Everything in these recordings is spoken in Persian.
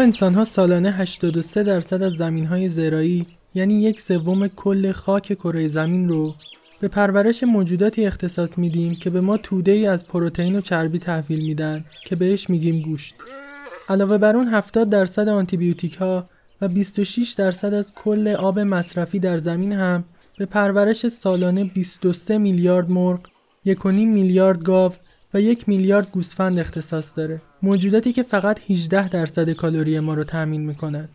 انسان ها سالانه 83 درصد از زمین های زراعی یعنی یک سوم کل خاک کره زمین رو به پرورش موجوداتی اختصاص میدیم که به ما توده ای از پروتئین و چربی تحویل میدن که بهش میگیم گوشت. علاوه بر اون 70 درصد آنتیبیوتیک ها و 26 درصد از کل آب مصرفی در زمین هم به پرورش سالانه 23 میلیارد مرغ، 1.5 میلیارد گاو و یک میلیارد گوسفند اختصاص داره. موجوداتی که فقط 18 درصد کالری ما رو تأمین می‌کنن.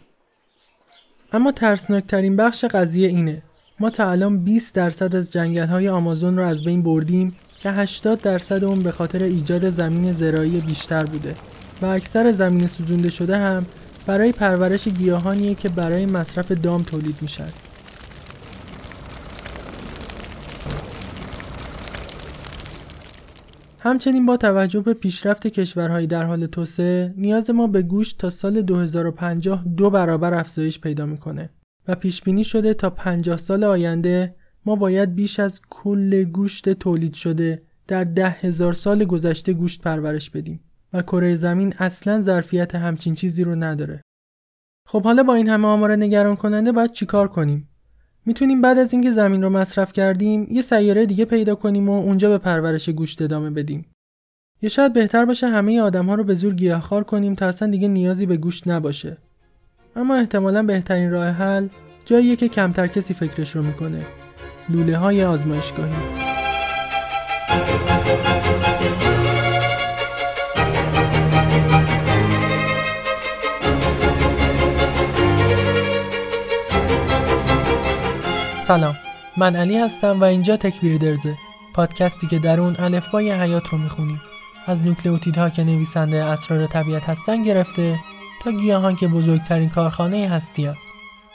اما ترسناکترین بخش قضیه اینه ما تا الان 20 درصد از جنگل های آمازون رو از بین بردیم که 80 درصد اون به خاطر ایجاد زمین زراعی بیشتر بوده و اکثر زمین سوزونده شده هم برای پرورش گیاهانیه که برای مصرف دام تولید میشن. همچنین با توجه به پیشرفت کشورهای در حال توسعه نیاز ما به گوشت تا سال 2050 دو برابر افزایش پیدا می‌کنه و پیش بینی شده تا 50 سال آینده ما باید بیش از کل گوشت تولید شده در ده هزار سال گذشته گوشت پرورش بدیم و کره زمین اصلا ظرفیت همچین چیزی رو نداره. خب حالا با این همه آمار نگران کننده باید چیکار کنیم؟ می‌تونیم بعد از اینکه زمین رو مصرف کردیم یه سیاره دیگه پیدا کنیم و اونجا به پرورش گوشت ادامه بدیم. یا شاید بهتر باشه همه آدم ها رو به زور گیاهخوار کنیم تا اصلا دیگه نیازی به گوشت نباشه. اما احتمالا بهترین راه حل جاییه که کمتر کسی فکرش رو می‌کنه. لوله های آزمایشگاهی. سلام. من علی هستم و اینجا تکبیر درزه. پادکستی که در اون الفبای حیات رو می‌خونیم. از نوکلئوتیدها که نویسنده اسرار طبیعت هستن گرفته تا گیاهان که بزرگترین کارخانه هستی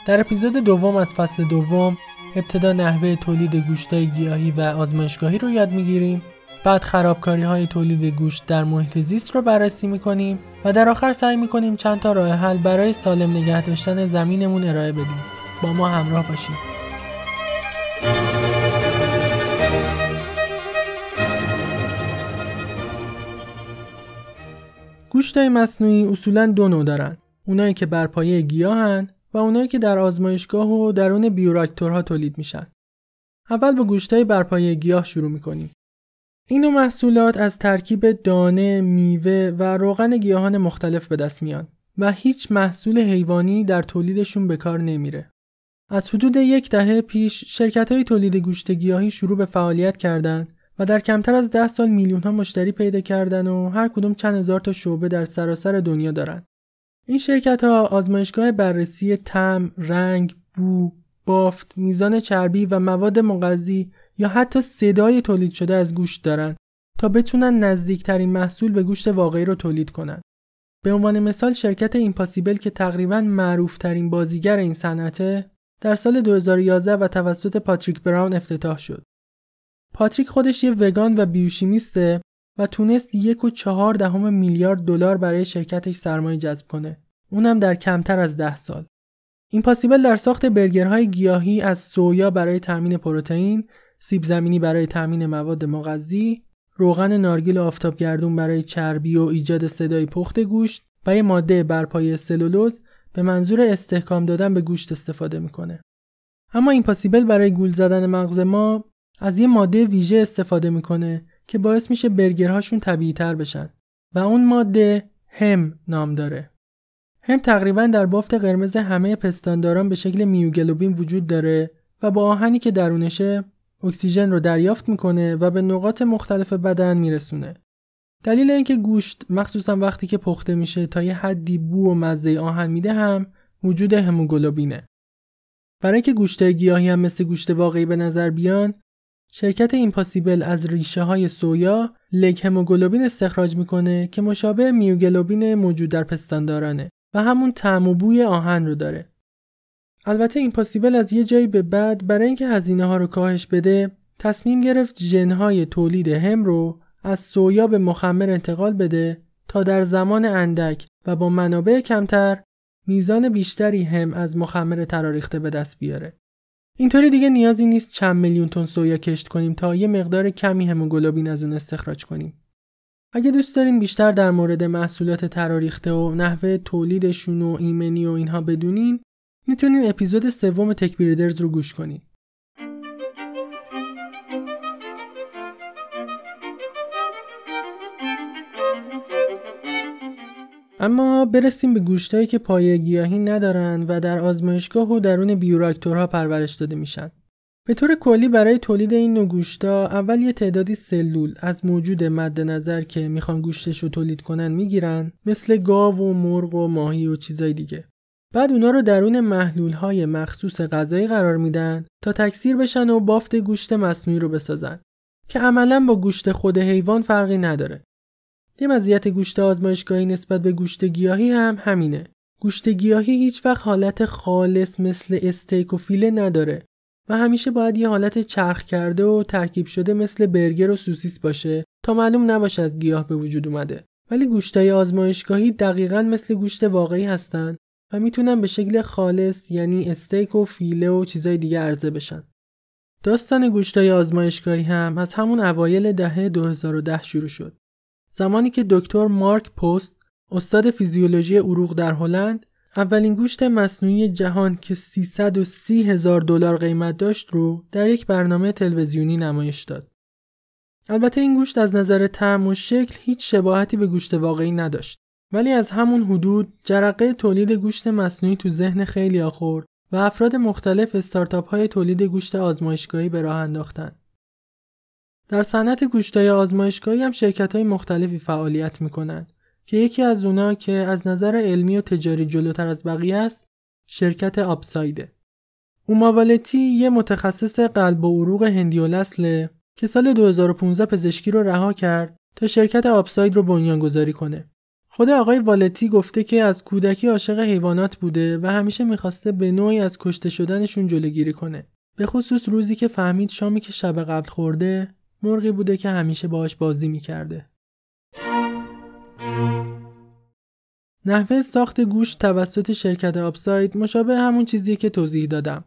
در اپیزود دوم از فصل دوم ابتدا نحوه تولید گوشتای گیاهی و آزمایشگاهی رو یاد می‌گیریم. بعد خرابکاری های تولید گوشت در محیط زیست رو بررسی می‌کنیم و در آخر سعی می‌کنیم چند تا راه حل برای سالم نگه داشتن زمینمون ارائه بدیم. با ما همراه باشید. گوشتای مصنوعی اصولا دو نوع دارن. اونایی که بر پایه گیاهن و اونایی که در آزمایشگاه و درون بیوراکتورها تولید میشن. اول با گوشتای بر پایه گیاه شروع می‌کنیم. این نوع محصولات از ترکیب دانه، میوه و روغن گیاهان مختلف به دست میان و هیچ محصول حیوانی در تولیدشون به کار نمیره. از حدود یک دهه پیش شرکت های تولید گوشت گیاهی شروع به فعالیت کردند و در کمتر از ده سال میلیون ها مشتری پیدا کردن و هر کدوم چند هزار تا شعبه در سراسر دنیا دارند. این شرکت ها آزمایشگاه بررسی تم، رنگ، بو، بافت، میزان چربی و مواد مغذی یا حتی صدای تولید شده از گوشت دارند تا بتونن نزدیکترین محصول به گوشت واقعی رو تولید کنند. به عنوان مثال شرکت ایمپاسیبل که تقریبا معروف ترین بازیگر این صنعته در سال 2011 و توسط پاتریک براون افتتاح شد. پاتریک خودش یه وگان و بیوشیمیسته و تونست یک و چهار دهم میلیارد دلار برای شرکتش سرمایه جذب کنه. اونم در کمتر از ده سال. این پاسیبل در ساخت برگرهای گیاهی از سویا برای تامین پروتئین، سیب زمینی برای تامین مواد مغذی، روغن نارگیل و آفتابگردون برای چربی و ایجاد صدای پخت گوشت و یه ماده برپایه سلولوز به منظور استحکام دادن به گوشت استفاده می‌کنه. اما این پاسیبل برای گول زدن مغز ما از یه ماده ویژه استفاده می‌کنه که باعث میشه برگرهاشون طبیعی تر بشن و اون ماده هم نام داره. هم تقریبا در بافت قرمز همه پستانداران به شکل میوگلوبین وجود داره و با آهنی که درونشه اکسیژن رو دریافت می‌کنه و به نقاط مختلف بدن میرسونه. دلیل اینکه گوشت مخصوصا وقتی که پخته میشه تا یه حدی بو و مزه آهن میده هم وجود هموگلوبینه. برای اینکه گوشت گیاهی هم مثل گوشت واقعی به نظر بیان شرکت ایمپاسیبل از ریشه های سویا لگ هموگلوبین استخراج می‌کنه که مشابه میوگلوبین موجود در پستاندارانه و همون طعم و بوی آهن رو داره. البته ایمپاسیبل از یه جایی به بعد برای اینکه هزینه ها رو کاهش بده تصمیم گرفت ژنهای تولید هم رو از سویا به مخمر انتقال بده تا در زمان اندک و با منابع کمتر میزان بیشتری هم از مخمر تراریخته به دست بیاره. اینطوری دیگه نیازی نیست چند میلیون تن سویا کشت کنیم تا یه مقدار کمی هموگلوبین از اون استخراج کنیم. اگه دوست دارین بیشتر در مورد محصولات تراریخته و نحوه تولیدشون و ایمنی و اینها بدونین می‌تونین اپیزود سوم تک بریدرز رو گوش کنین. اما برسیم به گوشتایی که پایه گیاهی ندارن و در آزمایشگاه و درون بیوراکتورها پرورش داده میشن. به طور کلی برای تولید این نوع گوشتا اول یه تعدادی سلول از موجود مد نظر که می‌خوان گوشتش رو تولید کنن می‌گیرن مثل گاو و مرغ و ماهی و چیزای دیگه. بعد اونا رو درون محلول های مخصوص غذایی قرار میدن تا تکثیر بشن و بافت گوشت مصنوعی رو بسازن که عملا با گوشت خود حیوان فرقی نداره. یه مزیت گوشت آزمایشگاهی نسبت به گوشت گیاهی هم همینه. گوشت گیاهی هیچ وقت حالت خالص مثل استیک و فیله نداره و همیشه باید یه حالت چرخ کرده و ترکیب شده مثل برگر و سوسیس باشه تا معلوم نباشه از گیاه به وجود اومده. ولی گوشتای آزمایشگاهی دقیقا مثل گوشت واقعی هستن و می‌تونن به شکل خالص یعنی استیک و فیله و چیزای دیگه عرضه بشن. داستان گوشتای آزمایشگاهی هم از همون اوایل دهه 2010 شروع شد. زمانی که دکتر مارک پست استاد فیزیولوژی عروق در هلند اولین گوشت مصنوعی جهان که 330 هزار دلار قیمت داشت رو در یک برنامه تلویزیونی نمایش داد. البته این گوشت از نظر طعم و شکل هیچ شباهتی به گوشت واقعی نداشت. ولی از همون حدود جرقه تولید گوشت مصنوعی تو ذهن خیلی آخورد و افراد مختلف استارتاپ های تولید گوشت آزمایشگاهی به راه انداختن. در صنعت گوشتای آزمایشگاهی هم شرکت های مختلفی فعالیت می‌کنن که یکی از اونا که از نظر علمی و تجاری جلوتر از بقیه است شرکت آپسایده. اوماوالتی یه متخصص قلب و عروق هندی که سال 2015 پزشکی رو رها کرد تا شرکت آپساید رو بنیانگذاری کنه. خود آقای والتی گفته که از کودکی عاشق حیوانات بوده و همیشه می‌خواسته به نوعی از کشته شدنشون جلوگیری کنه. به خصوص روزی که فهمید شامی که شب قبل خورده مرغی بوده که همیشه باهاش بازی می‌کرده. نحوه ساخت گوشت توسط شرکت آپساید مشابه همون چیزی که توضیح دادم.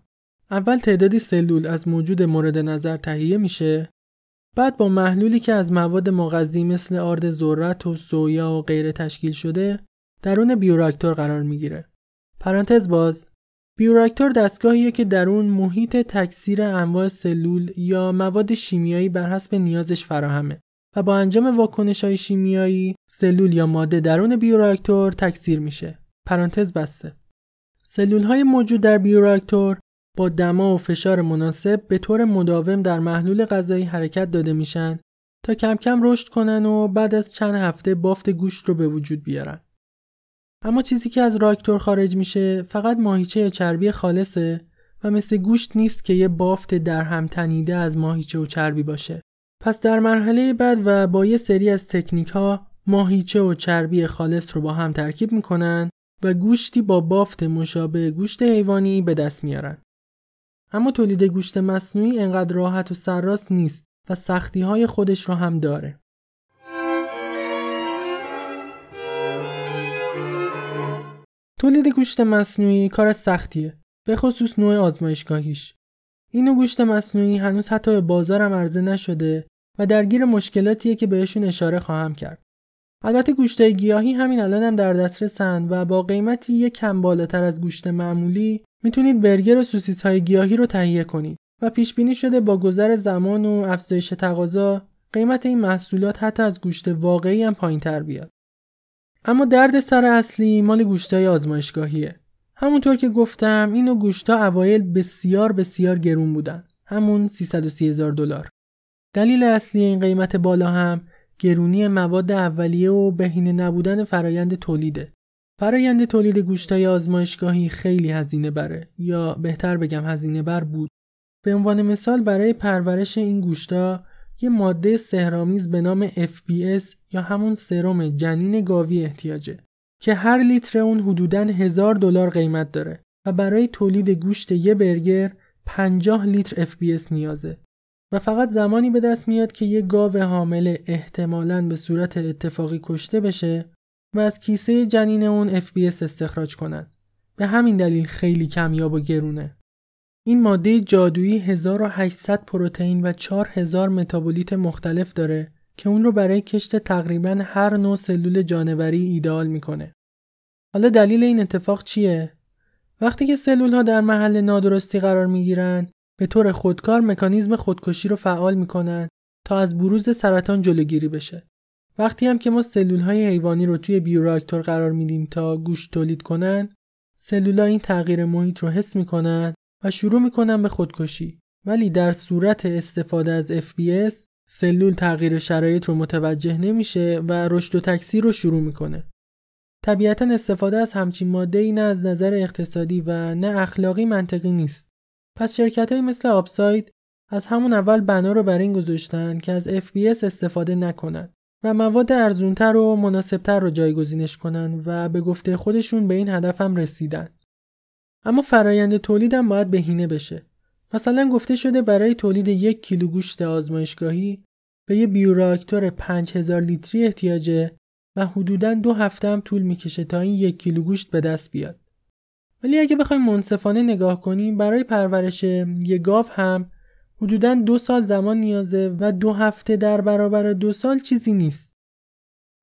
اول تعدادی سلول از موجود مورد نظر تهیه میشه بعد با محلولی که از مواد مغذی مثل آرد ذرت و سویا و غیره تشکیل شده درون بیوراکتور قرار می‌گیره. پرانتز باز بیوراکتور دستگاهیه که در اون محیط تکثیر انواع سلول یا مواد شیمیایی بر حسب نیازش فراهمه و با انجام واکنش های شیمیایی سلول یا ماده درون بیوراکتور تکثیر میشه. پرانتز بسته. سلول های موجود در بیوراکتور با دما و فشار مناسب به طور مداوم در محلول غذایی حرکت داده میشن تا کم کم رشد کنن و بعد از چند هفته بافت گوشت رو به وجود بیارن. اما چیزی که از راکتور خارج میشه فقط ماهیچه چربی خالصه و مثل گوشت نیست که یه بافت در هم تنیده از ماهیچه و چربی باشه. پس در مرحله بعد و با یه سری از تکنیک ها ماهیچه و چربی خالص رو با هم ترکیب می‌کنن و گوشتی با بافت مشابه گوشت حیوانی به دست میارن. اما تولید گوشت مصنوعی انقدر راحت و سرراست نیست و سختی های خودش رو هم داره. تولید گوشت مصنوعی کار سختیه به خصوص نوع آزمایشگاهیش. این گوشت مصنوعی هنوز حتی به بازارم عرضه نشده و درگیر مشکلاتیه که بهشون اشاره خواهم کرد. البته گوشت گیاهی همین الان هم در دسترسن و با قیمتی یک کم بالاتر از گوشت معمولی می‌تونید برگر و سوسیس های گیاهی رو تهیه کنید و پیش بینی شده با گذر زمان و افزایش تقاضا قیمت این محصولات حتی از گوشت واقعی هم پایین تر بیاد. اما درد سر اصلی مال گوشتای آزمایشگاهیه. همونطور که گفتم اینو گوشتا اوایل بسیار بسیار گرون بودن. همون 330 هزار دلار. دلیل اصلی این قیمت بالا هم گرونی مواد اولیه و بهینه نبودن فرایند تولیده. فرایند تولید گوشتای آزمایشگاهی خیلی هزینه بره یا بهتر بگم هزینه بر بود. به عنوان مثال برای پرورش این گوشتا یه ماده سهرامیز به نام FBS یا همون سرم جنین گاوی احتیاجه که هر لیتر اون حدوداً هزار دلار قیمت داره و برای تولید گوشت یه برگر 50 لیتر FBS نیازه و فقط زمانی به دست میاد که یه گاو حامل احتمالاً به صورت اتفاقی کشته بشه و از کیسه جنین اون FBS استخراج کنن. به همین دلیل خیلی کمیاب و گرونه. این ماده جادویی 1800 پروتئین و 4000 متابولیت مختلف داره که اون رو برای کشت تقریبا هر نوع سلول جانوری ایدئال می‌کنه. حالا دلیل این اتفاق چیه؟ وقتی که سلول ها در محل نادرستی قرار می‌گیرن به طور خودکار مکانیزم خودکشی رو فعال می‌کنن تا از بروز سرطان جلوگیری بشه. وقتی هم که ما سلول های حیوانی رو توی بیوراکتور قرار میدیم تا گوشت تولید کنن، سلول این تغییر محیط رو حس می‌کنن و شروع می‌کنن به خودکشی. ولی در صورت استفاده از FBS سلول تغییر شرایط رو متوجه نمیشه و رشد و تکثیر رو شروع می‌کنه. طبیعتا استفاده از همچین ماده ای نه از نظر اقتصادی و نه اخلاقی منطقی نیست. پس شرکت های مثل آبساید از همون اول بنا رو بر این گذاشتن که از FBS استفاده نکنند و مواد ارزونتر و مناسبتر رو جایگزینش کنن و به گفته خودشون به این هدفم رسیدن. اما فرایند تولیدم باید بهینه بشه. مثلا گفته شده برای تولید یک کیلو گوشت آزمایشگاهی به یه بیوراکتور 5000 لیتری احتیاجه و حدوداً دو هفته هم طول می‌کشه تا این یک کیلو گوشت به دست بیاد. ولی اگه بخوایم منصفانه نگاه کنیم برای پرورش یه گاو هم حدوداً دو سال زمان نیازه و دو هفته در برابر دو سال چیزی نیست.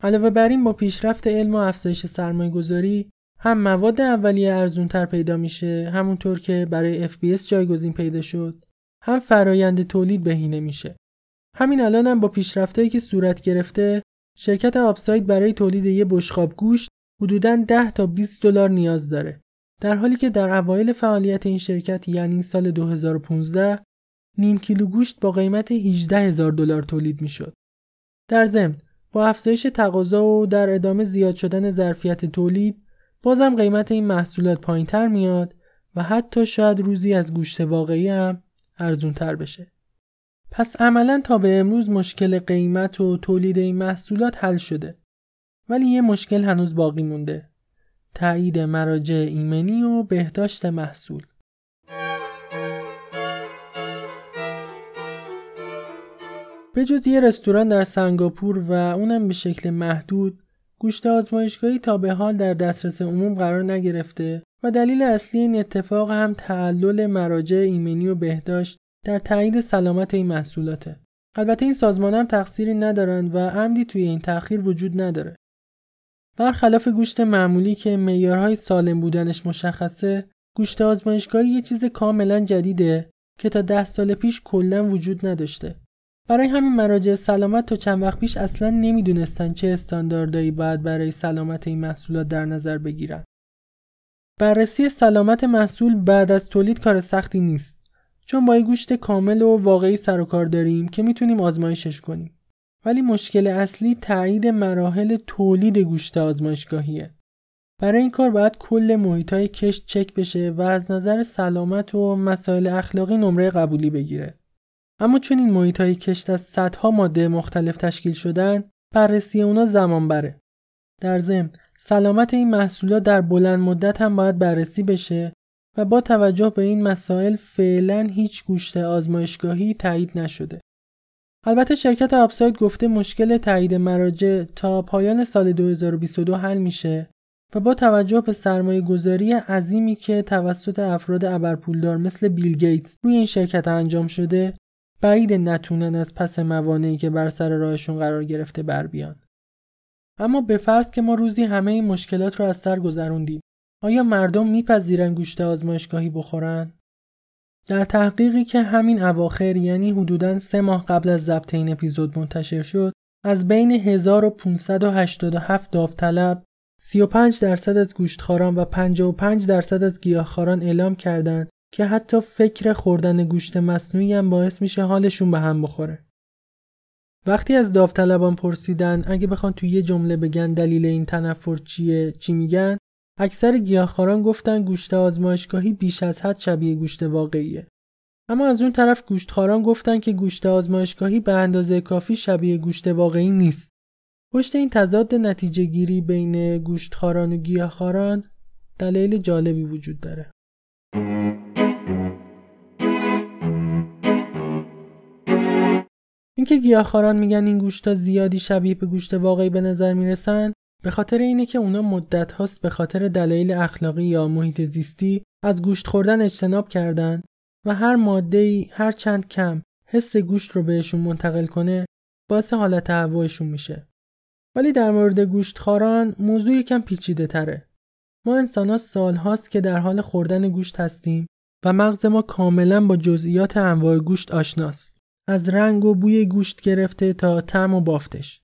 علاوه بر این با پیشرفت علم و افزایش سرمایه گذاری هم مواد اولیه ارزونتر پیدا میشه همونطور که برای FBS جایگزین پیدا شد هم فرایند تولید بهینه میشه. همین الان هم با پیشرفتهایی که صورت گرفته شرکت آپساید برای تولید یه بشقاب گوشت حدوداً 10 تا 20 دلار نیاز داره. در حالی که در اوایل فعالیت این شرکت یعنی سال 2015 نیم کیلو گوشت با قیمت 18 هزار دلار تولید می‌شد. در ضمن با افزایش تقاضا و در ادامه زیاد شدن ظرفیت تولید بازم قیمت این محصولات پایینتر میاد و حتی شاید روزی از گوشت واقعی هم ارزون تر بشه. پس عملا تا به امروز مشکل قیمت و تولید این محصولات حل شده. ولی یه مشکل هنوز باقی مونده. تایید مراجع ایمنی و بهداشت محصول. به جز یه رستوران در سنگاپور و اونم به شکل محدود گوشت آزمایشگاهی تا به حال در دسترس عموم قرار نگرفته و دلیل اصلی این اتفاق هم تعلل مراجع ایمنی و بهداشت در تایید سلامت این محصولاته. البته این سازمان هم تقصیری ندارند و عمدی توی این تأخیر وجود نداره. برخلاف گوشت معمولی که معیارهای سالم بودنش مشخصه، گوشت آزمایشگاهی یه چیز کاملا جدیده که تا ده سال پیش کلا وجود نداشته. برای همین مراجع سلامت تا چند وقت پیش اصلا نمی‌دونستن چه استانداردهایی باید برای سلامت این محصولات در نظر بگیرن. بررسی سلامت محصول بعد از تولید کار سختی نیست چون با گوشت کامل و واقعی سر و کار داریم که می‌تونیم آزمایشش کنیم. ولی مشکل اصلی تایید مراحل تولید گوشت آزمایشگاهیه. برای این کار باید کل محیط های کشت چک بشه و از نظر سلامت و مسائل اخلاقی نمره قبولی بگیره. اما چون این محیط های کشت از صدها ماده مختلف تشکیل شدن بررسی اونا زمان بره. در ضمن سلامت این محصولات در بلند مدت هم باید بررسی بشه و با توجه به این مسائل فعلا هیچ گوشت آزمایشگاهی تایید نشده. البته شرکت آپساید گفته مشکل تایید مراجع تا پایان سال 2022 حل میشه و با توجه به سرمایه گذاری عظیمی که توسط افراد ابرپولدار مثل بیل گیتس روی این شرکت انجام شده بعید نتونن از پس موانعی که بر سر راهشون قرار گرفته بر بیان. اما به فرض که ما روزی همه این مشکلات رو از سر گذروندیم آیا مردم میپذیرن گوشت آزمایشگاهی بخورن؟ در تحقیقی که همین اواخر یعنی حدوداً سه ماه قبل از ضبط این اپیزود منتشر شد از بین 1587 داوطلب 35 درصد از گوشتخواران و 55 درصد از گیاهخواران اعلام کردند که حتی فکر خوردن گوشت مصنوعی هم باعث میشه حالشون به هم بخوره. وقتی از داوطلبان پرسیدن اگه بخوان توی یه جمله بگن دلیل این تنفر چیه چی میگن اکثر گیاهخواران گفتن گوشت آزمایشگاهی بیش از حد شبیه گوشت واقعیه. اما از اون طرف گوشتخواران گفتن که گوشت آزمایشگاهی به اندازه کافی شبیه گوشت واقعی نیست. پشت این تضاد نتیجه گیری بین گوشتخواران و گیاهخواران دلیل جالبی وجود داره. اینکه گیاهخواران میگن این گوشتا زیادی شبیه به گوشت واقعی به نظر می‌رسن به خاطر اینه که اونا مدت هاست به خاطر دلایل اخلاقی یا محیط زیستی از گوشت خوردن اجتناب کردن و هر ماده ای هر چند کم حس گوشت رو بهشون منتقل کنه باعث حالت هوایشون میشه. ولی در مورد گوشتخواران موضوع یکم پیچیده تره. ما انسان ها سال هاست که در حال خوردن گوشت هستیم و مغز ما کاملا با جزئیات انواع گوشت آشناست. از رنگ و بوی گوشت گرفته تا طعم و بافتش.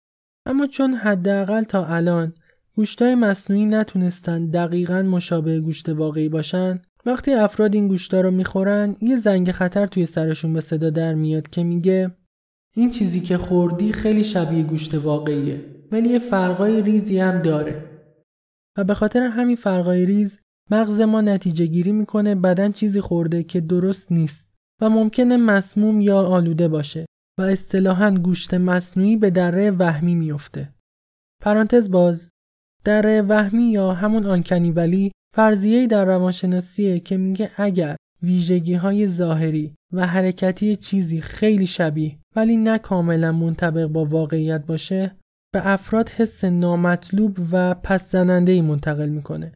اما چون حداقل تا الان گوشتای مصنوعی نتونستن دقیقا مشابه گوشت واقعی باشن وقتی افراد این گوشتا رو می‌خورن یه زنگ خطر توی سرشون به صدا در میاد که میگه این چیزی که خوردی خیلی شبیه گوشت واقعیه ولی یه فرقای ریزی هم داره و به خاطر همین فرقای ریز مغز ما نتیجه گیری می‌کنه بدن چیزی خورده که درست نیست و ممکنه مسموم یا آلوده باشه و اصطلاحا گوشت مصنوعی به دره وهمی میفته. پرانتز باز دره وهمی یا همون آنکنی ولی فرضیه‌ای در روانشناسیه که میگه اگر ویژگی های ظاهری و حرکتی چیزی خیلی شبیه ولی نه کاملا منطبق با واقعیت باشه به افراد حس نامطلوب و پس زننده ای منتقل می‌کنه.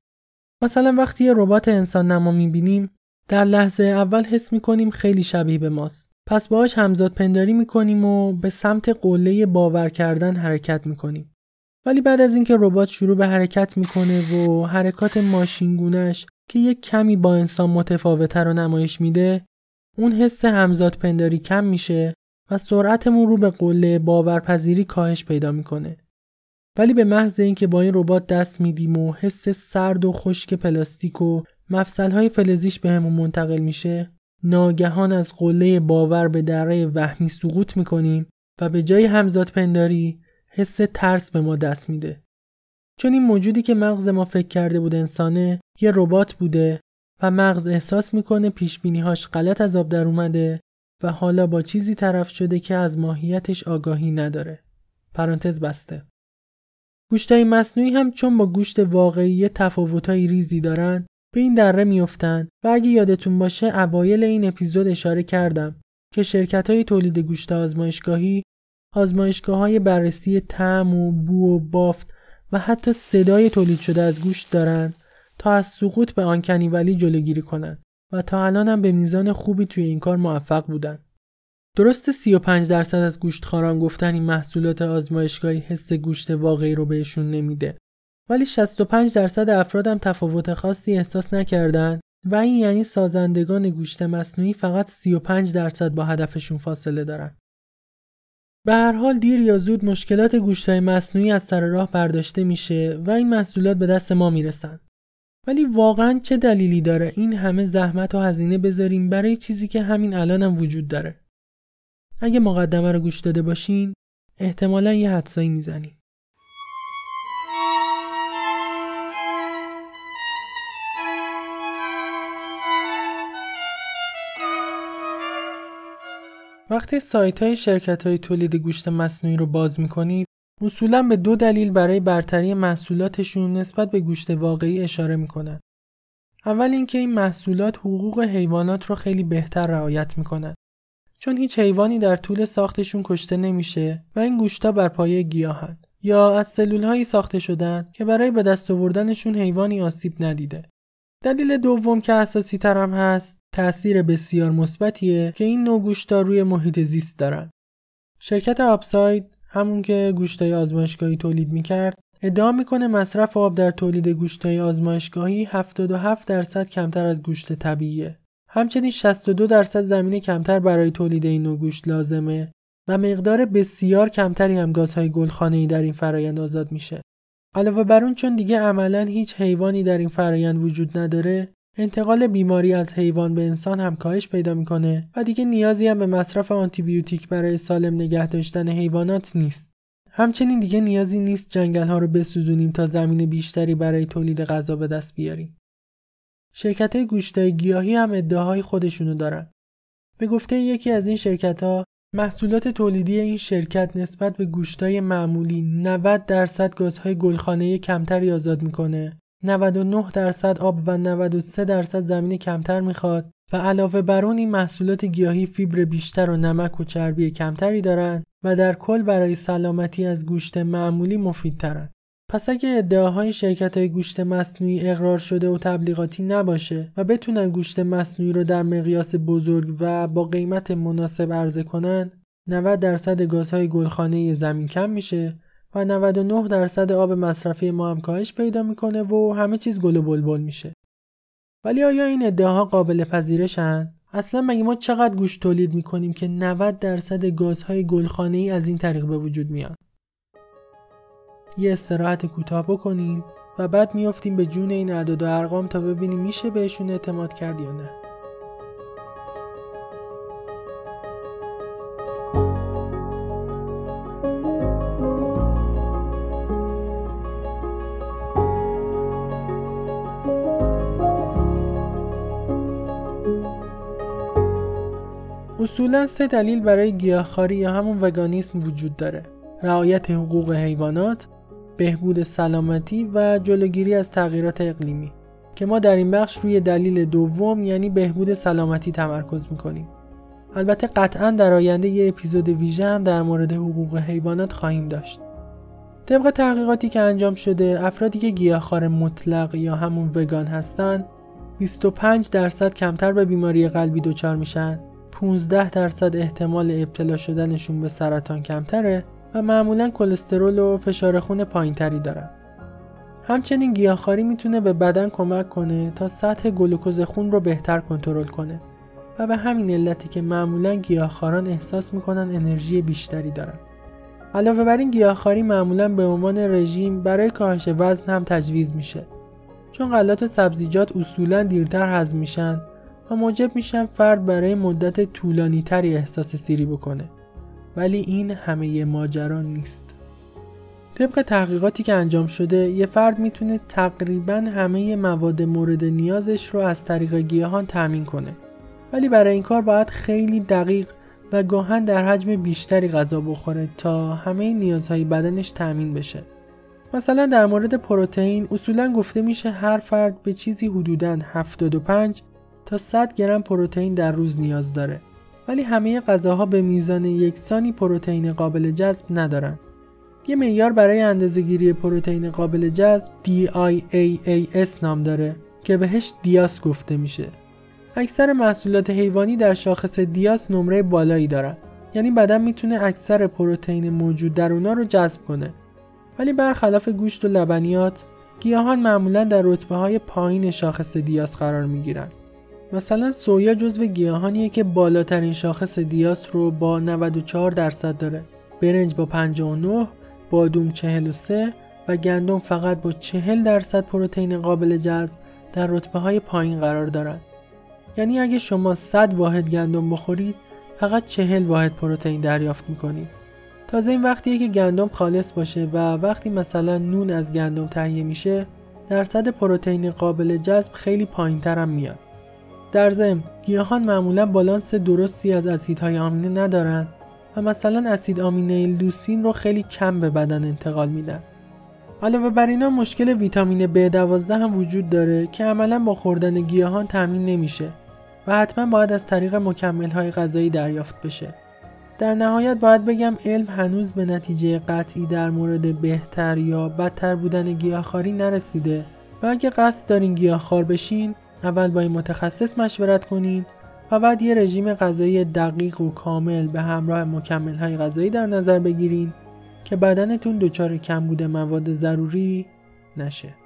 مثلا وقتی یه ربات انسان نما می‌بینیم در لحظه اول حس می‌کنیم خیلی شبیه به ماست. پس باهاش همزاد پنداری می‌کنیم و به سمت قله باور کردن حرکت می‌کنیم. ولی بعد از اینکه ربات شروع به حرکت می‌کنه و حرکات ماشینگونش که یک کمی با انسان متفاوتر رو نمایش میده اون حس همزاد پنداری کم میشه و سرعتمون رو به قله باورپذیری کاهش پیدا می‌کنه. ولی به محض اینکه با این ربات دست میدیم و حس سرد و خشک پلاستیک و مفصلهای فلزیش بهمون به منتقل میشه ناگهان از قله باور به دره وهمی سقوط می‌کنیم و به جای همزاد پنداری حس ترس به ما دست میده. چون این موجودی که مغز ما فکر کرده بود انسانه یه ربات بوده و مغز احساس می‌کنه پیش هاش غلط از آب در اومده و حالا با چیزی طرف شده که از ماهیتش آگاهی نداره. پرانتز بسته. گوشتای مصنوعی هم چون با گوشت واقعی تفاوتای ریزی دارن به این دره میافتند و اگه یادتون باشه اوایل این اپیزود اشاره کردم که شرکت های تولید گوشت آزمایشگاهی آزمایشگاه های بررسی طعم و بو و بافت و حتی صدای تولید شده از گوشت دارند تا از سقوط به آنکنی ولی جلوگیری کنند و تا الان هم به میزان خوبی توی این کار موفق بودن. درست 35 درصد از گوشتخواران گفتن این محصولات آزمایشگاهی حس گوشت واقعی رو بهشون نمیده. ولی 65 درصد افرادم تفاوت خاصی احساس نکردن و این یعنی سازندگان گوشت مصنوعی فقط 35 درصد با هدفشون فاصله دارن. به هر حال دیر یا زود مشکلات گوشتهای مصنوعی از سر راه برداشته میشه و این محصولات به دست ما می‌رسن. ولی واقعا چه دلیلی داره این همه زحمت و هزینه بذاریم برای چیزی که همین الان هم وجود داره؟ اگه مقدمه رو گوش داده باشین احتمالا یه حدسایی می‌زنیم. وقتی سایت های شرکت های تولید گوشت مصنوعی رو باز می‌کنید اصولا به دو دلیل برای برتری محصولاتشون نسبت به گوشت واقعی اشاره می‌کنن. اول اینکه این محصولات حقوق حیوانات رو خیلی بهتر رعایت می‌کنن. چون هیچ حیوانی در طول ساختشون کشته نمیشه و این گوشتا بر پایه گیاهن یا از سلول هایی ساخته شدن که برای به دست آوردنشون حیوانی آسیب ندیده. دلیل دوم که اساسی ترم هست تأثیر بسیار مثبتیه که این نوع گوشتا روی محیط زیست دارن. شرکت آپساید همون که گوشتای آزمایشگاهی تولید می‌کرد ادعا می‌کنه مصرف آب در تولید گوشتای آزمایشگاهی 77 درصد کمتر از گوشت طبیعیه. همچنین 62 درصد زمین کمتر برای تولید این نوع گوشت لازمه و مقدار بسیار کمتری هم گازهای گلخانه‌ای در این فرایند آزاد میشه. علاوه بر اون چون دیگه عملا هیچ حیوانی در این فرایند وجود نداره انتقال بیماری از حیوان به انسان هم کاهش پیدا می‌کنه و دیگه نیازی هم به مصرف آنتیبیوتیک برای سالم نگه داشتن حیوانات نیست. همچنین دیگه نیازی نیست جنگل ها رو بسوزونیم تا زمین بیشتری برای تولید غذا به دست بیاریم. شرکت های گیاهی هم ادعاهای خودشونو دارن. به گفته یکی از این شرکت ها محصولات تولیدی این شرکت نسبت به گوشتای معمولی 90 درصد گازهای گلخانه کمتری آزاد می‌کنه 99 درصد آب و 93 درصد زمین کمتر می‌خواد و علاوه بر اون این محصولات گیاهی فیبر بیشتر و نمک و چربی کمتری دارن و در کل برای سلامتی از گوشت معمولی مفیدترن. پس اگه ادعاهای شرکت های گوشت مصنوعی اقرار شده و تبلیغاتی نباشه و بتونن گوشت مصنوعی رو در مقیاس بزرگ و با قیمت مناسب عرضه کنن 90 درصد گازهای گلخانه زمین کم میشه و 99 درصد آب مصرفی ما هم کاهش پیدا می‌کنه و همه چیز گل و بلبل میشه. ولی آیا این ادعاها قابل پذیرشن؟ اصلا مگه ما چقدر گوش تولید می‌کنیم که 90 درصد گازهای گلخانه ای از این طریق به وجود میان؟ یه استراحت کوتاه بکنیم و بعد میافتیم به جون این اعداد و ارقام تا ببینیم میشه بهشون اعتماد کرد یا نه. اصولا سه دلیل برای گیاهخواری یا همون وگانیسم وجود داره. رعایت حقوق حیوانات بهبود سلامتی و جلوگیری از تغییرات اقلیمی که ما در این بخش روی دلیل دوم یعنی بهبود سلامتی تمرکز می‌کنیم. البته قطعا در آینده یه اپیزود ویژه هم در مورد حقوق حیوانات خواهیم داشت. طبق تحقیقاتی که انجام شده افرادی که گیاهخوار مطلق یا همون وگان هستن 25 درصد کمتر به بیماری قلبی دچار میشن. 15 درصد احتمال ابتلا شدنشون به سرطان کمتره و معمولا کلسترول و فشار خون پایینتری دارن. همچنین گیاهخواری می‌تونه به بدن کمک کنه تا سطح گلوکوز خون رو بهتر کنترل کنه و به همین علتی که معمولا گیاهخواران احساس می‌کنن انرژی بیشتری دارن. علاوه بر این گیاهخواری معمولا به عنوان رژیم برای کاهش وزن هم تجویز میشه چون غلات و سبزیجات اصولا دیرتر هضم میشن و موجب میشن فرد برای مدت طولانی تری احساس سیری بکنه. ولی این همه ماجرا نیست. طبق تحقیقاتی که انجام شده یه فرد می‌تونه تقریبا همه مواد مورد نیازش رو از طریق گیاهان تأمین کنه. ولی برای این کار باید خیلی دقیق و گاهن در حجم بیشتری غذا بخوره تا همه نیازهای بدنش تأمین بشه. مثلا در مورد پروتئین اصولا گفته میشه هر فرد به چیزی حدوداً 75 تا 100 گرم پروتئین در روز نیاز داره. ولی همه غذاها به میزان یکسانی پروتئین قابل جذب ندارن. یه معیار برای اندازهگیری پروتئین قابل جذب DIAAS نام داره که بهش دیاس گفته میشه. اکثر محصولات حیوانی در شاخص دیاس نمره بالایی دارن. یعنی بدن می‌تونه اکثر پروتئین موجود در اونا رو جذب کنه. ولی برخلاف گوشت و لبنیات گیاهان معمولا در رتبه های پایین شاخص دیاس قرار می‌گیرن. مثلا سویا جزو گیاهانیه که بالاترین شاخص دیاس رو با 94 درصد داره. برنج با 59 بادوم 43 و گندم فقط با 40 درصد پروتئین قابل جذب در رتبه های پایین قرار دارن. یعنی اگه شما 100 واحد گندم بخورید فقط 40 واحد پروتئین دریافت می‌کنید. تازه این وقتیه که گندم خالص باشه و وقتی مثلا نون از گندم تهیه میشه درصد پروتئین قابل جذب خیلی پایینتر هم میاد. در ضمن گیاهان معمولا بالانس درستی از اسیدهای آمینه ندارند و مثلا اسید آمینه لوسین رو خیلی کم به بدن انتقال میدن. علاوه بر اینا مشکل ویتامین B12 هم وجود داره که عملا با خوردن گیاهان تامین نمیشه و حتما باید از طریق مکمل های غذایی دریافت بشه. در نهایت باید بگم علم هنوز به نتیجه قطعی در مورد بهتر یا بدتر بودن گیاهخواری نرسیده و اگه قصد دارین گیاهخوار بشین اول با این متخصص مشورت کنید و بعد یه رژیم غذایی دقیق و کامل به همراه مکمل های غذایی در نظر بگیرید که بدنتون دچار کمبود مواد ضروری نشه.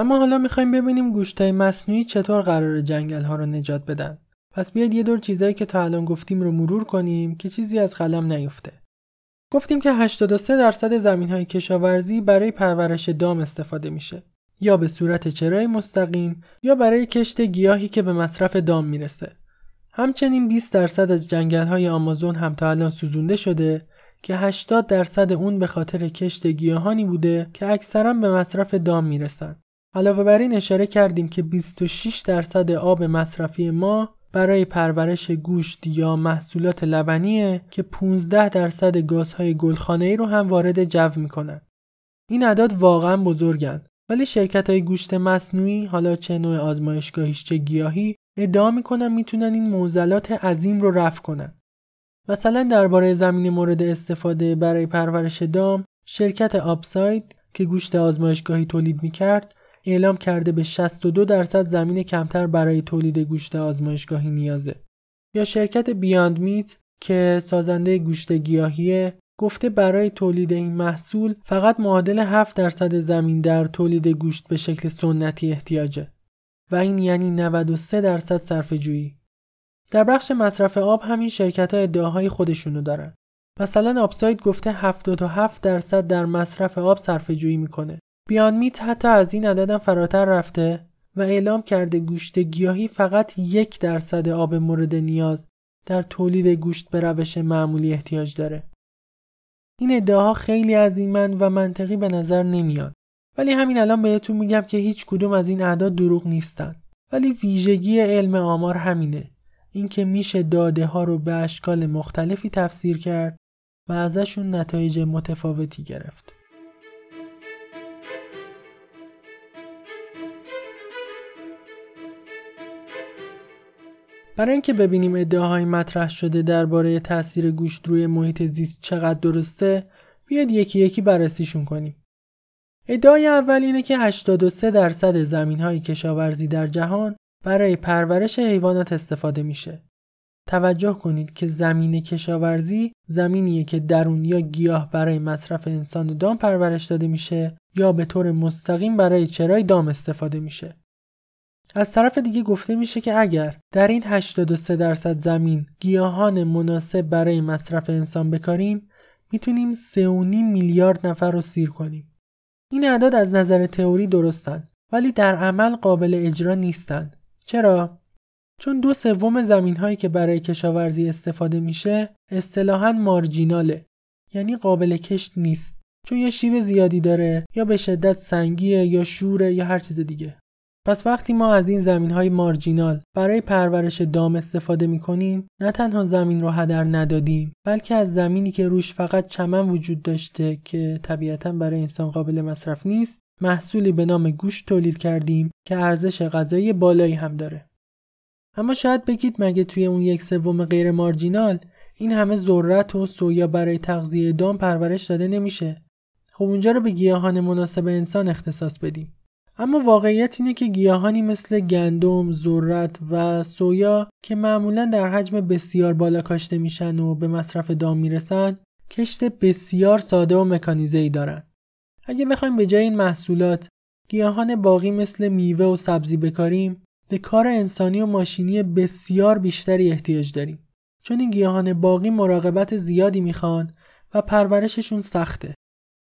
اما حالا می‌خوایم ببینیم گوشتای مصنوعی چطور قرار جنگل ها رو نجات بدن. پس بیاید یه دور چیزایی که تا الان گفتیم رو مرور کنیم که چیزی از قلم نیفته. گفتیم که 83 درصد زمین های کشاورزی برای پرورش دام استفاده میشه. یا به صورت چرای مستقیم یا برای کشت گیاهی که به مصرف دام می‌رسه. همچنین 20 درصد از جنگل های آمازون هم تا الان سوزونده شده که 80 درصد اون به خاطر کشت گیاهانی بوده که اکثرا به مصرف دام می‌رسن. علاوه بر این اشاره کردیم که 26 درصد آب مصرفی ما برای پرورش گوشت یا محصولات لبنیه که 15 درصد گازهای گلخانه ای رو هم وارد جو می‌کنن. این اعداد واقعا بزرگن ولی شرکت های گوشت مصنوعی حالا چه نوع آزمایشگاهیش چه گیاهی ادعا می‌کنن می‌تونن این موزلات عظیم رو رفع کنن. مثلا درباره زمین مورد استفاده برای پرورش دام شرکت آپساید که گوشت آزمایشگاهی تولید می‌کرد اعلام کرده به 62 درصد زمین کمتر برای تولید گوشت آزمایشگاهی نیازه یا شرکت بیاند میت که سازنده گوشت گیاهی گفته برای تولید این محصول فقط معادل 7 درصد زمین در تولید گوشت به شکل سنتی احتیاجه و این یعنی 93 درصد صرفه جویی. در بخش مصرف آب همین شرکت ها ادعاهای خودشونو دارن. مثلا آبساید گفته 77 درصد در مصرف آب صرفه جویی می‌کنه. بیان میت حتی از این عددم فراتر رفته و اعلام کرده گوشت گیاهی فقط یک درصد آب مورد نیاز در تولید گوشت به روش معمولی احتیاج داره. این ادعاها خیلی عظیمن و منطقی به نظر نمیاد. ولی همین الان بهتون میگم که هیچ کدوم از این اعداد دروغ نیستن. ولی ویژگی علم آمار همینه. اینکه میشه داده ها رو به اشکال مختلفی تفسیر کرد و ازشون نتایج متفاوتی گرفت. برای اینکه ببینیم ادعاهای مطرح شده درباره تاثیر گوشت روی محیط زیست چقدر درسته بیاد یکی یکی بررسیشون کنیم. ادعای اول اینه که 83 درصد زمین های کشاورزی در جهان برای پرورش حیوانات استفاده میشه. توجه کنید که زمین کشاورزی زمینیه که درون یا گیاه برای مصرف انسان و دام پرورش داده میشه یا به طور مستقیم برای چرای دام استفاده میشه. از طرف دیگه گفته میشه که اگر در این 83 درصد زمین گیاهان مناسب برای مصرف انسان بکاریم می‌تونیم 3.5 میلیارد نفر رو سیر کنیم. این اعداد از نظر تئوری درستن ولی در عمل قابل اجرا نیستن. چرا؟ چون دو سوم زمین هایی که برای کشاورزی استفاده میشه اصطلاحا مارجیناله یعنی قابل کشت نیست چون یا شیب زیادی داره یا به شدت سنگیه یا شوره یا هر چیز دیگه پس وقتی ما از این زمین های مارجینال برای پرورش دام استفاده می کنیم نه تنها زمین رو هدر ندادیم بلکه از زمینی که روش فقط چمن وجود داشته که طبیعتا برای انسان قابل مصرف نیست محصولی به نام گوشت تولید کردیم که ارزش غذایی بالایی هم داره. اما شاید بگید مگه توی اون یک سوم غیر مارجینال این همه ذرت و سویا برای تغذیه دام پرورش داده نمیشه؟ خب اونجا رو به گیاهان مناسب انسان اختصاص بدیم. اما واقعیت اینه که گیاهانی مثل گندم، ذرت و سویا که معمولا در حجم بسیار بالا کاشته میشن و به مصرف دام می‌رسن کشت بسیار ساده و مکانیزه ای دارن. اگه بخوایم به جای این محصولات گیاهان باقی مثل میوه و سبزی بکاریم به کار انسانی و ماشینی بسیار بیشتری احتیاج داریم چون این گیاهان باقی مراقبت زیادی می‌خوان و پرورششون سخته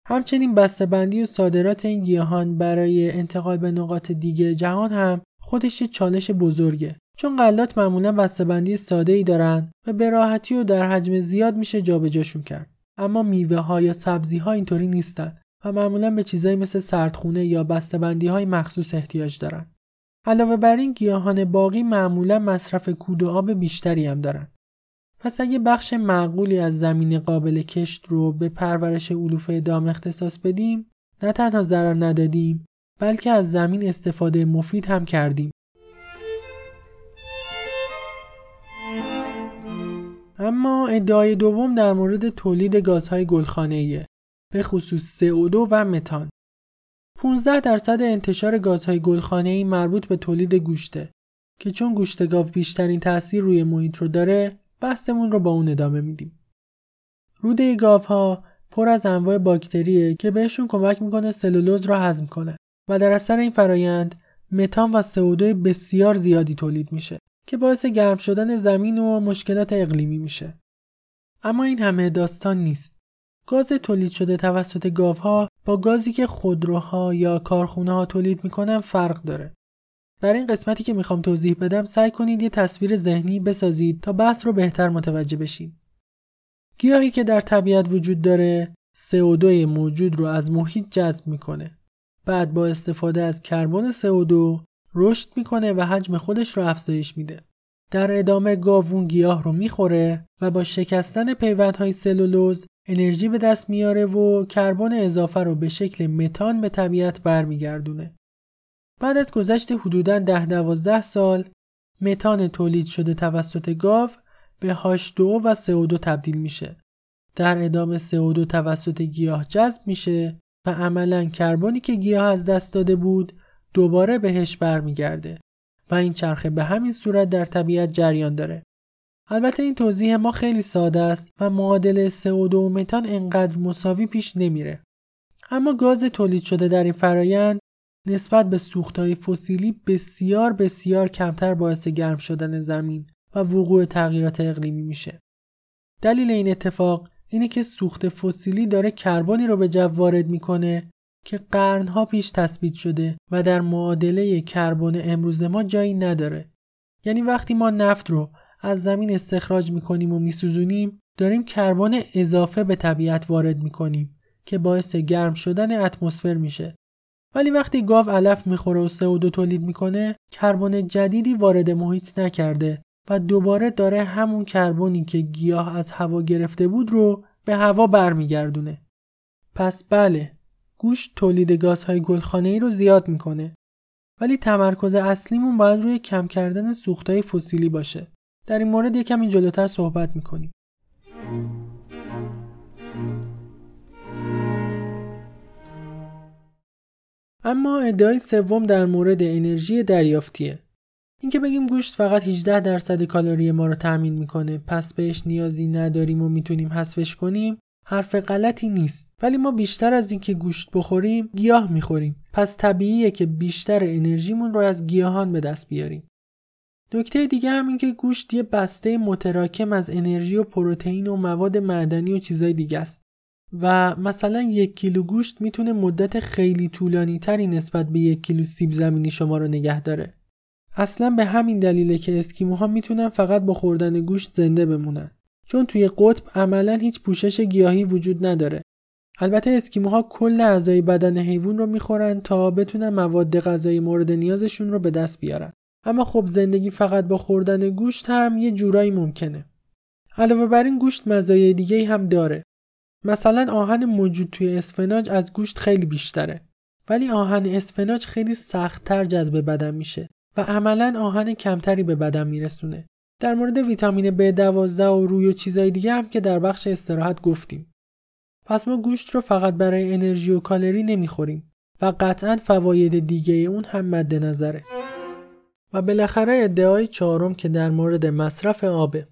همچنین بسته‌بندی و صادرات این گیاهان برای انتقال به نقاط دیگه جهان هم خودش چالش بزرگه. چون غلات معمولا بسته‌بندی ساده ای دارن و به راحتی و در حجم زیاد میشه جابجاشون کرد. اما میوه ها یا سبزی ها اینطوری نیستن و معمولا به چیزایی مثل سردخونه یا بسته‌بندی های مخصوص احتیاج دارن. علاوه بر این گیاهان باقی معمولا مصرف کود و آب بیشتری هم دارن. پس اگه بخش معقولی از زمین قابل کشت رو به پرورش علوف دام اختصاص بدیم نه تنها ضرر ندادیم بلکه از زمین استفاده مفید هم کردیم. اما ادعای دوم در مورد تولید گازهای گلخانه‌ایه به خصوص CO2 و متان. 15 درصد انتشار گازهای گلخانه‌ای مربوط به تولید گوشته که چون گوشت گاو بیشترین تاثیر روی محیط رو داره بحثمون رو با اون ادامه میدیم. روده ها پر از انواع باکتریه که بهشون کمک می‌کنه سلولوز را هضم کنه و در اثر این فرایند متان و CO2 بسیار زیادی تولید میشه که باعث گرم شدن زمین و مشکلات اقلیمی میشه. اما این همه داستان نیست. گاز تولید شده توسط گاوها با گازی که خودروها یا کارخونه ها تولید می‌کنن فرق داره. در این قسمتی که می‌خوام توضیح بدم سعی کنید یه تصویر ذهنی بسازید تا بحث رو بهتر متوجه بشید. گیاهی که در طبیعت وجود داره CO2 موجود رو از محیط جذب می‌کنه. بعد با استفاده از کربن CO2 رشد می‌کنه و حجم خودش رو افزایش میده. در ادامه گاوون گیاه رو می‌خوره و با شکستن پیوندهای سلولوز انرژی به دست میاره و کربن اضافه رو به شکل متان به طبیعت برمیگردونه. بعد از گذشت حدوداً ده دوازده سال متان تولید شده توسط گاو به H2O و CO2 تبدیل میشه. در ادامه CO2 توسط گیاه جذب میشه و عملا کربنی که گیاه از دست داده بود دوباره بهش برمیگرده و این چرخه به همین صورت در طبیعت جریان داره. البته این توضیح ما خیلی ساده است و معادله CO2 و متان انقدر مساوی پیش نمیره. اما گاز تولید شده در این فرایند نسبت به سوختهای فسیلی بسیار بسیار کمتر باعث گرم شدن زمین و وقوع تغییرات اقلیمی میشه. دلیل این اتفاق اینه که سوخت فسیلی داره کربنی رو به جو وارد می‌کنه که قرنها پیش تثبیت شده و در معادله کربن امروز ما جایی نداره. یعنی وقتی ما نفت رو از زمین استخراج می‌کنیم و میسوزونیم داریم کربن اضافه به طبیعت وارد می‌کنیم که باعث گرم شدن اتمسفر میشه ولی وقتی گاو علف می‌خوره و CO2 تولید می‌کنه کربن جدیدی وارد محیط نکرده و دوباره داره همون کربنی که گیاه از هوا گرفته بود رو به هوا برمیگردونه. پس بله گوشت تولید گازهای گلخانه ای رو زیاد می‌کنه. ولی تمرکز اصلیمون باید روی کم کردن سوختهای فسیلی باشه. در این مورد یکم این جلوتر صحبت می‌کنیم. اما ادعای سوم در مورد انرژی دریافتیه. اینکه بگیم گوشت فقط 18 درصد کالری ما رو تأمین می‌کنه پس بهش نیازی نداریم و می‌تونیم حذفش کنیم حرف غلطی نیست. ولی ما بیشتر از اینکه گوشت بخوریم گیاه می‌خوریم. پس طبیعیه که بیشتر انرژیمون رو از گیاهان به دست بیاریم. نکته دیگه هم این که گوشت یه بسته متراکم از انرژی و پروتئین و مواد معدنی و چیزای دیگه است. و مثلا یک کیلو گوشت می‌تونه مدت خیلی طولانی تری نسبت به یک کیلو سیب زمینی شما رو نگه داره. اصلا به همین دلیله که اسکیموها می‌تونن فقط با خوردن گوشت زنده بمونن. چون توی قطب عملا هیچ پوشش گیاهی وجود نداره. البته اسکیموها کل اعضای بدن حیوان رو می‌خورن تا بتونن مواد غذایی مورد نیازشون رو به دست بیارن. اما خب زندگی فقط با خوردن گوشت هم یه جورایی ممکنه. علاوه بر این گوشت مزایای دیگه هم داره. مثلا آهن موجود توی اسفناج از گوشت خیلی بیشتره. ولی آهن اسفناج خیلی سختتر جذب بدن میشه و عملا آهن کمتری به بدن میرسونه. در مورد ویتامین B12 و روی و چیزای دیگه هم که در بخش استراحت گفتیم. پس ما گوشت رو فقط برای انرژی و کالری نمی‌خوریم و قطعا فواید دیگه اون هم مد نظره. و بالاخره ادعای چهارم که در مورد مصرف آبه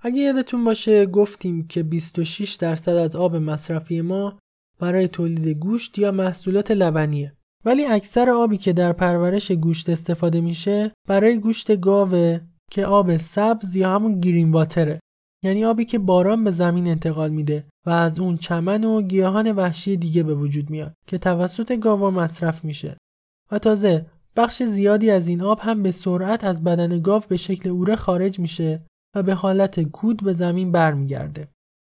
اگه یادتون باشه گفتیم که 26 درصد از آب مصرفی ما برای تولید گوشت یا محصولات لبنیه. ولی اکثر آبی که در پرورش گوشت استفاده میشه برای گوشت گاوه که آب سبز یا همون گرین واتره. یعنی آبی که باران به زمین انتقال میده و از اون چمن و گیاهان وحشی دیگه به وجود میاد که توسط گاوا مصرف میشه. و تازه بخش زیادی از این آب هم به سرعت از بدن گاو به شکل اوره خارج میشه و به حالت کود به زمین برمیگرده.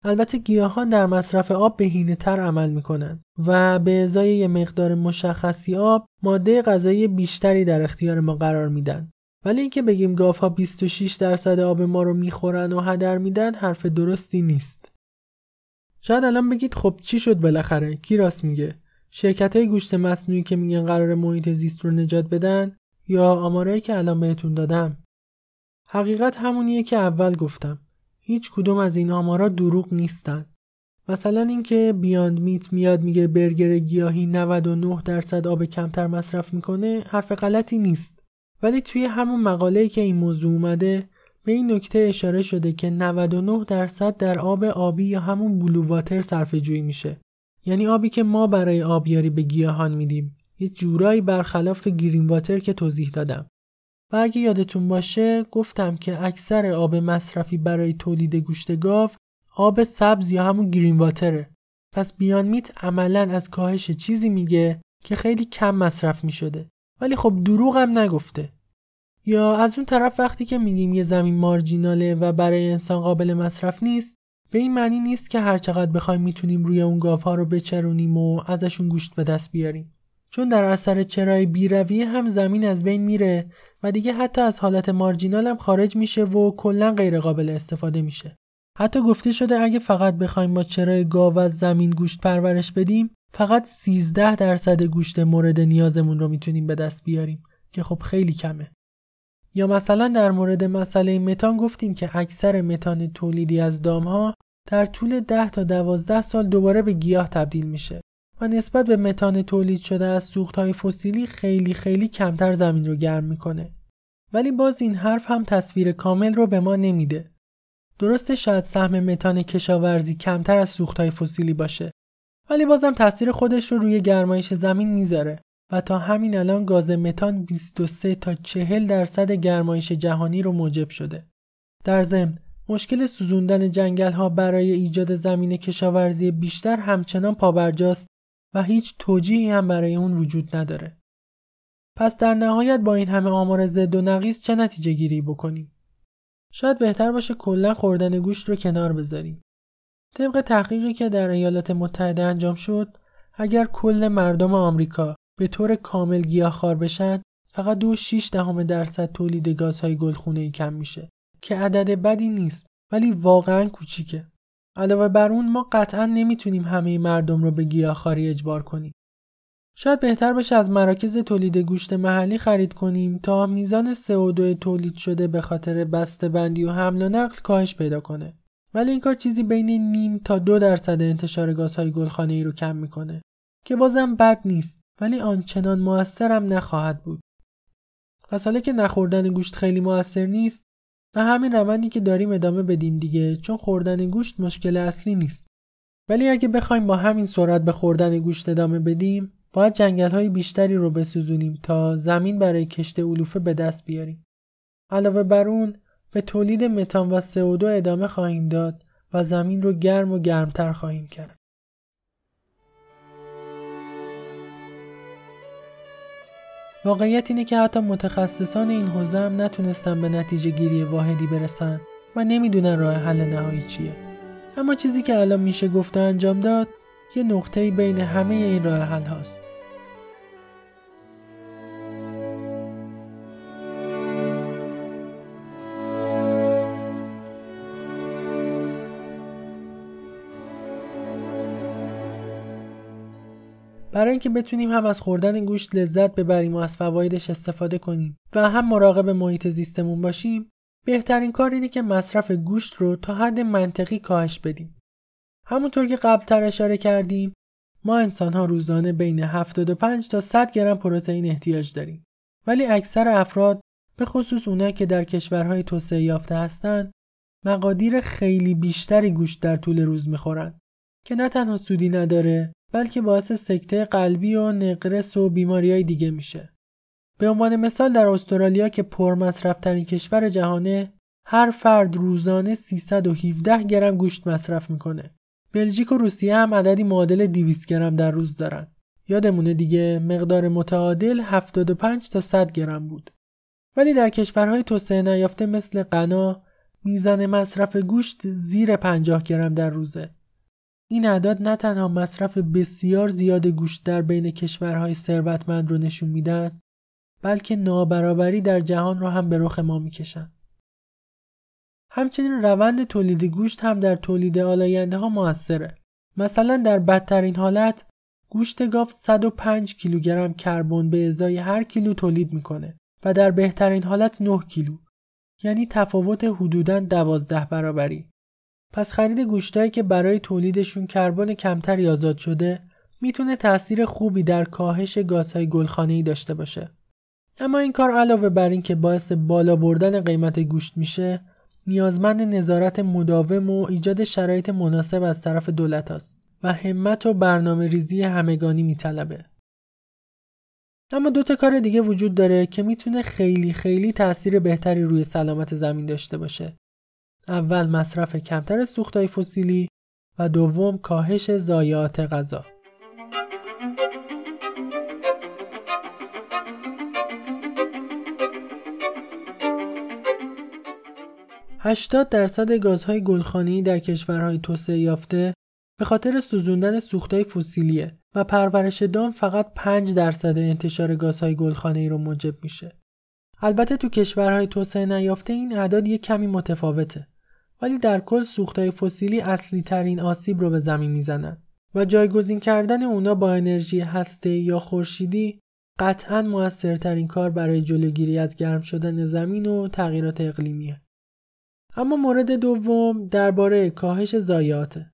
البته گیاهان در مصرف آب بهینه تر عمل می‌کنن و به ازای یه مقدار مشخصی آب ماده غذایی بیشتری در اختیار ما قرار میدن. ولی اینکه بگیم گاوها 26 درصد آب ما رو می‌خورن و هدر میدن حرف درستی نیست. شاید الان بگید خب چی شد بالاخره؟ کی راست میگه؟ شرکت های گوشت مصنوعی که میگن قرار محیط زیست رو نجات بدن یا آمارایی که الان بهتون دادم حقیقت همونیه که اول گفتم. هیچ کدوم از این آمارا دروغ نیستن. مثلا اینکه بیاند میت میاد میگه برگر گیاهی 99 درصد آب کمتر مصرف می‌کنه حرف غلطی نیست. ولی توی همون مقاله که این موضوع اومده به این نکته اشاره شده که 99 درصد در آب آبی یا همون بلو واتر صرفه جویی میشه. یعنی آبی که ما برای آبیاری به گیاهان میدیم. یه جورایی برخلاف گرین واتر که توضیح دادم. و اگه یادتون باشه گفتم که اکثر آب مصرفی برای تولید گوشت گاو آب سبز یا همون گرین واتره. پس بیان میت عملا از کاهش چیزی میگه که خیلی کم مصرف می‌شده. ولی خب دروغ هم نگفته. یا از اون طرف وقتی که میگیم یه زمین مارجیناله و برای انسان قابل مصرف نیست به این معنی نیست که هر چقدر بخوایم می‌تونیم روی اون گاوها رو بچرونیم و ازشون گوشت به دست بیاریم. چون در اثر چرای بیرویه هم زمین از بین میره و دیگه حتی از حالت مارجینال هم خارج میشه و کلا غیر قابل استفاده میشه. حتی گفته شده اگه فقط بخوایم با چرای گاو از زمین گوشت پرورش بدیم فقط 13 درصد گوشت مورد نیازمون رو می‌تونیم به دست بیاریم که خب خیلی کمه. یا مثلا در مورد مسئله متان گفتیم که اکثر متان تولیدی از دامها در طول 10 تا 12 سال دوباره به گیاه تبدیل میشه. و نسبت به متان تولید شده از سوختهای فسیلی خیلی خیلی کمتر زمین رو گرم می‌کنه. ولی باز این حرف هم تصویر کامل رو به ما نمیده. درسته شاید سهم متان کشاورزی کمتر از سوختهای فسیلی باشه ولی بازم تاثیر خودش رو روی گرمایش زمین می‌ذاره و تا همین الان گاز متان 23 تا 40 درصد گرمایش جهانی رو موجب شده. در ضمن مشکل سوزوندن جنگل ها برای ایجاد زمین کشاورزی بیشتر همچنان پابرجاست و هیچ توجیهی هم برای اون وجود نداره. پس در نهایت با این همه آمار ضد و نقیص چه نتیجه گیری بکنیم؟ شاید بهتر باشه کلا خوردن گوشت رو کنار بذاریم. طبق تحقیقی که در ایالات متحده انجام شد، اگر کل مردم آمریکا به طور کامل گیاهخوار بشن، فقط دو شیش دهم درصد تولید گازهای گلخونه کم میشه که عدد بدی نیست ولی واقعا کوچیکه. علاوه بر اون ما قطعا نمی‌تونیم همه مردم رو به گیاهخواری اجبار کنیم. شاید بهتر باشه از مراکز تولید گوشت محلی خرید کنیم تا میزان CO2 تولید شده به خاطر بسته بندی و حمل و نقل کاهش پیدا کنه. ولی این کار چیزی بین نیم تا دو درصد انتشار گازهای گلخانه ای رو کم می‌کنه که بازم بد نیست ولی آنچنان موثرم نخواهد بود. پس حالا که نخوردن گوشت خیلی موثر نیست و همین روندی که داریم ادامه بدیم دیگه چون خوردن گوشت مشکل اصلی نیست. ولی اگه بخوایم با همین سرعت به خوردن گوشت ادامه بدیم باید جنگل های بیشتری رو بسوزونیم تا زمین برای کشت علوفه به دست بیاریم. علاوه بر اون به تولید متان و CO2 ادامه خواهیم داد و زمین رو گرم و گرمتر خواهیم کرد. واقعیت اینه که حتی متخصصان این حوزه هم نتونستن به نتیجه گیری واحدی برسن و نمی‌دونن راه حل نهایی چیه. اما چیزی که الان میشه گفته انجام داد یه نقطه بین همه این راه حل هاست. برای اینکه بتونیم هم از خوردن گوشت لذت ببریم و از فوایدش استفاده کنیم و هم مراقب محیط زیستمون باشیم بهترین کار اینه که مصرف گوشت رو تا حد منطقی کاهش بدیم. همونطور که قبلتر اشاره کردیم ما انسان ها روزانه بین 75 تا 100 گرم پروتئین احتیاج داریم. ولی اکثر افراد به خصوص اونایی که در کشورهای توسعه یافته هستند مقادیر خیلی بیشتری گوشت در طول روز می‌خورن که نه تنها سودی نداره بلکه باعث سکته قلبی و نقرس و بیماری های دیگه میشه. به عنوان مثال در استرالیا که پرمصرفترین کشور جهانه هر فرد روزانه 317 گرم گوشت مصرف می‌کنه. بلژیک و روسیه هم عددی معادل 200 گرم در روز دارن. یادمونه دیگه مقدار متعادل 75 تا 100 گرم بود. ولی در کشورهای توسعه نیافته مثل غنا میزان مصرف گوشت زیر 50 گرم در روزه. این اعداد نه تنها مصرف بسیار زیاد گوشت در بین کشورهای ثروتمند رو نشون میدن بلکه نابرابری در جهان رو هم به رخ ما می‌کشن. همچنین روند تولید گوشت هم در تولید آلاینده ها موثره. مثلا در بدترین حالت گوشت گاو 105 کیلوگرم کربن به ازای هر کیلو تولید می‌کنه و در بهترین حالت 9 کیلو یعنی تفاوت حدوداً 12 برابری. پس خرید گوشتایی که برای تولیدشون کربن کمتری آزاد شده می‌تونه تاثیر خوبی در کاهش گازهای گلخانه‌ای داشته باشه. اما این کار علاوه بر این که باعث بالا بردن قیمت گوشت میشه، نیازمند نظارت مداوم و ایجاد شرایط مناسب از طرف دولت است و همت و برنامه ریزی همگانی میطلبه. اما دو تا کار دیگه وجود داره که می‌تونه خیلی خیلی تاثیر بهتری روی سلامت زمین داشته باشه اول مصرف کمتر سوختهای فسیلی و دوم کاهش ضایعات غذا. هشتاد درصد گازهای گلخانه‌ای در کشورهای توسعه یافته به خاطر سوزوندن سوختهای فسیلیه و پرورش دام فقط 5 درصد انتشار گازهای گلخانه‌ای رو موجب میشه. البته تو کشورهای توسعه نیافته این اعداد یک کمی متفاوته. ولی در کل سوختهای فسیلی اصلی ترین آسیب رو به زمین می‌زنن و جایگزین کردن اونا با انرژی هسته یا خورشیدی قطعا موثرترین کار برای جلوگیری از گرم شدن زمین و تغییرات اقلیمیه. اما مورد دوم درباره کاهش ضایعاته.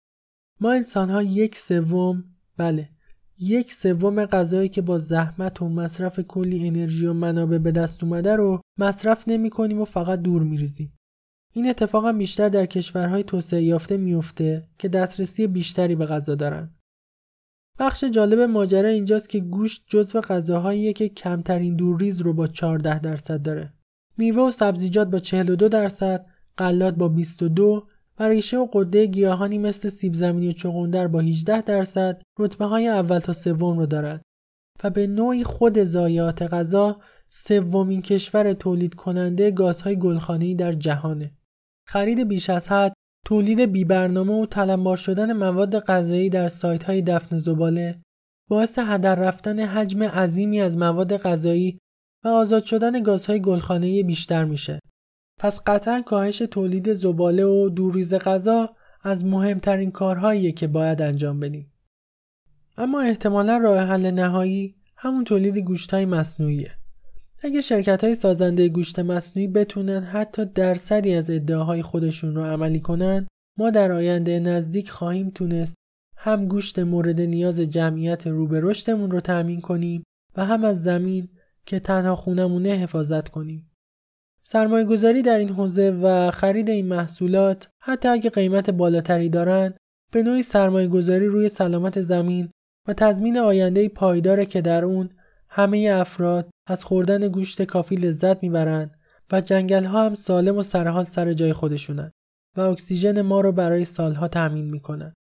ما انسان ها یک سوم بله یک سوم غذایی که با زحمت و مصرف کلی انرژی و منابع به دست اومده رو مصرف نمی کنیم و فقط دور میریزیم. این اتفاقا بیشتر در کشورهای توسعه یافته میفته که دسترسی بیشتری به غذا دارن. بخش جالب ماجرا اینجاست که گوشت جزو غذاهاییه که کمترین دورریز رو با 14 درصد داره. میوه و سبزیجات با 42 درصد، غلات با 22 و ریشه و قده گیاهانی مثل سیب زمینی و چغندر با 18 درصد رتبه های اول تا سوم رو دارد و به نوعی خود ضایعات غذا سومین کشور تولید کننده گازهای گلخانه‌ای در جهانه. خرید بیش از حد، تولید بیبرنامه و تلمبار شدن مواد غذایی در سایت های دفن زباله باعث هدر رفتن حجم عظیمی از مواد غذایی و آزاد شدن گازهای گلخانه‌ای بیشتر میشه. پس قطعا کاهش تولید زباله و دوریز غذا از مهمترین کارهاییه که باید انجام بدیم. اما احتمالا راه حل نهایی همون تولید گوشت های مصنوعیه. اگه شرکت های سازنده گوشت مصنوعی بتونن حتی درصدی از ادعاهای خودشون رو عملی کنن ما در آینده نزدیک خواهیم تونست هم گوشت مورد نیاز جمعیت رو به رشدمون رو تأمین کنیم و هم از زمین که تنها خونمونه حفاظت کنیم. سرمایه گذاری در این حوزه و خرید این محصولات حتی اگه قیمت بالاتری دارند به نوعی سرمایه گذاری روی سلامت زمین و تضمین آینده پایداره که در اون همه افراد از خوردن گوشت کافی لذت می‌برند و جنگل ها هم سالم و سرحال سر جای خودشونن و اکسیژن ما رو برای سالها تأمین می‌کنن.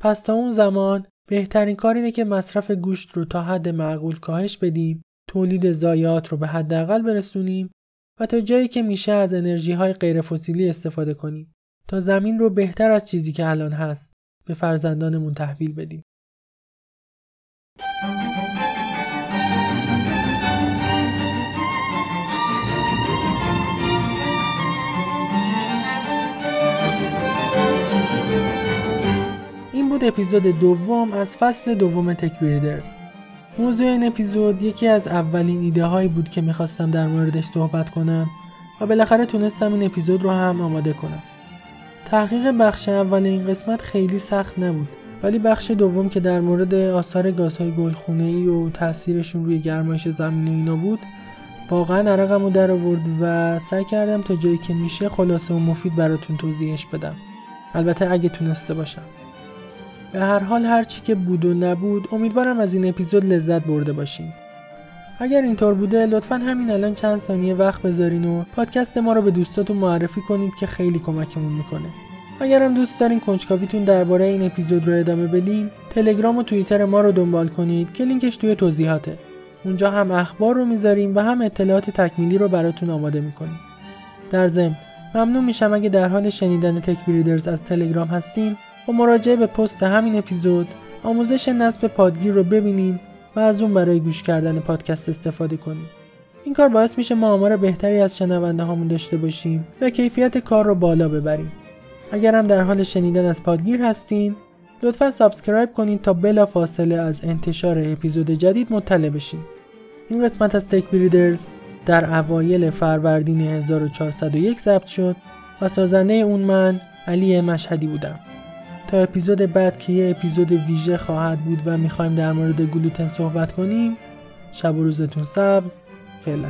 پس تا اون زمان بهترین کار اینه که مصرف گوشت رو تا حد معقول کاهش بدیم، تولید ضایعات رو به حداقل برسونیم و تا جایی که میشه از انرژی های غیر فسیلی استفاده کنیم تا زمین رو بهتر از چیزی که الان هست به فرزندانمون تحویل بدیم. بود اپیزود دوم از فصل دوم تک موضوع این اپیزود یکی از اولین ایده هایی بود که می‌خواستم در موردش صحبت کنم و بالاخره تونستم این اپیزود رو هم آماده کنم. تحقیق بخش اول این قسمت خیلی سخت نبود ولی بخش دوم که در مورد آثار گازهای گلخونه ای و تاثیرشون روی گرمایش زمین اینا بود واقعا عرقم رو در آورد و سعی کردم تا جایی که میشه خلاصه و مفید براتون توضیحش بدم. البته اگه تونسته باشم. به هر حال هرچی که بود و نبود امیدوارم از این اپیزود لذت برده باشین. اگر اینطور بوده لطفا همین الان چند ثانیه وقت بذارین و پادکست ما رو به دوستاتون معرفی کنید که خیلی کمکمون می‌کنه. اگرم دوست دارین کنجکاویتون درباره این اپیزود رو ادامه بدین تلگرام و توییتر ما رو دنبال کنید که لینکش توی توضیحاته. اونجا هم اخبار رو می‌ذاریم و هم اطلاعات تکمیلی رو براتون آماده می‌کنیم. در ضمن ممنون میشم اگه در حال شنیدن تک از تلگرام هستین. با مراجعه به پست همین اپیزود آموزش نصب پادگیر رو ببینین و از اون برای گوش کردن پادکست استفاده کنید. این کار باعث میشه ما آمار بهتری از شنونده هامون داشته باشیم و کیفیت کار رو بالا ببریم. اگر هم در حال شنیدن از پادگیر هستین لطفا subscribe کنید تا بلافاصله از انتشار اپیزود جدید مطلع بشین. این قسمت از تک بریدرز در اوایل فروردین 1401 ضبط شد و سازنده اون من علی مشهدی بودم. اپیزود بعد که یه اپیزود ویژه خواهد بود و می‌خوایم در مورد گلوتن صحبت کنیم شب و روزتون سبز فعلا.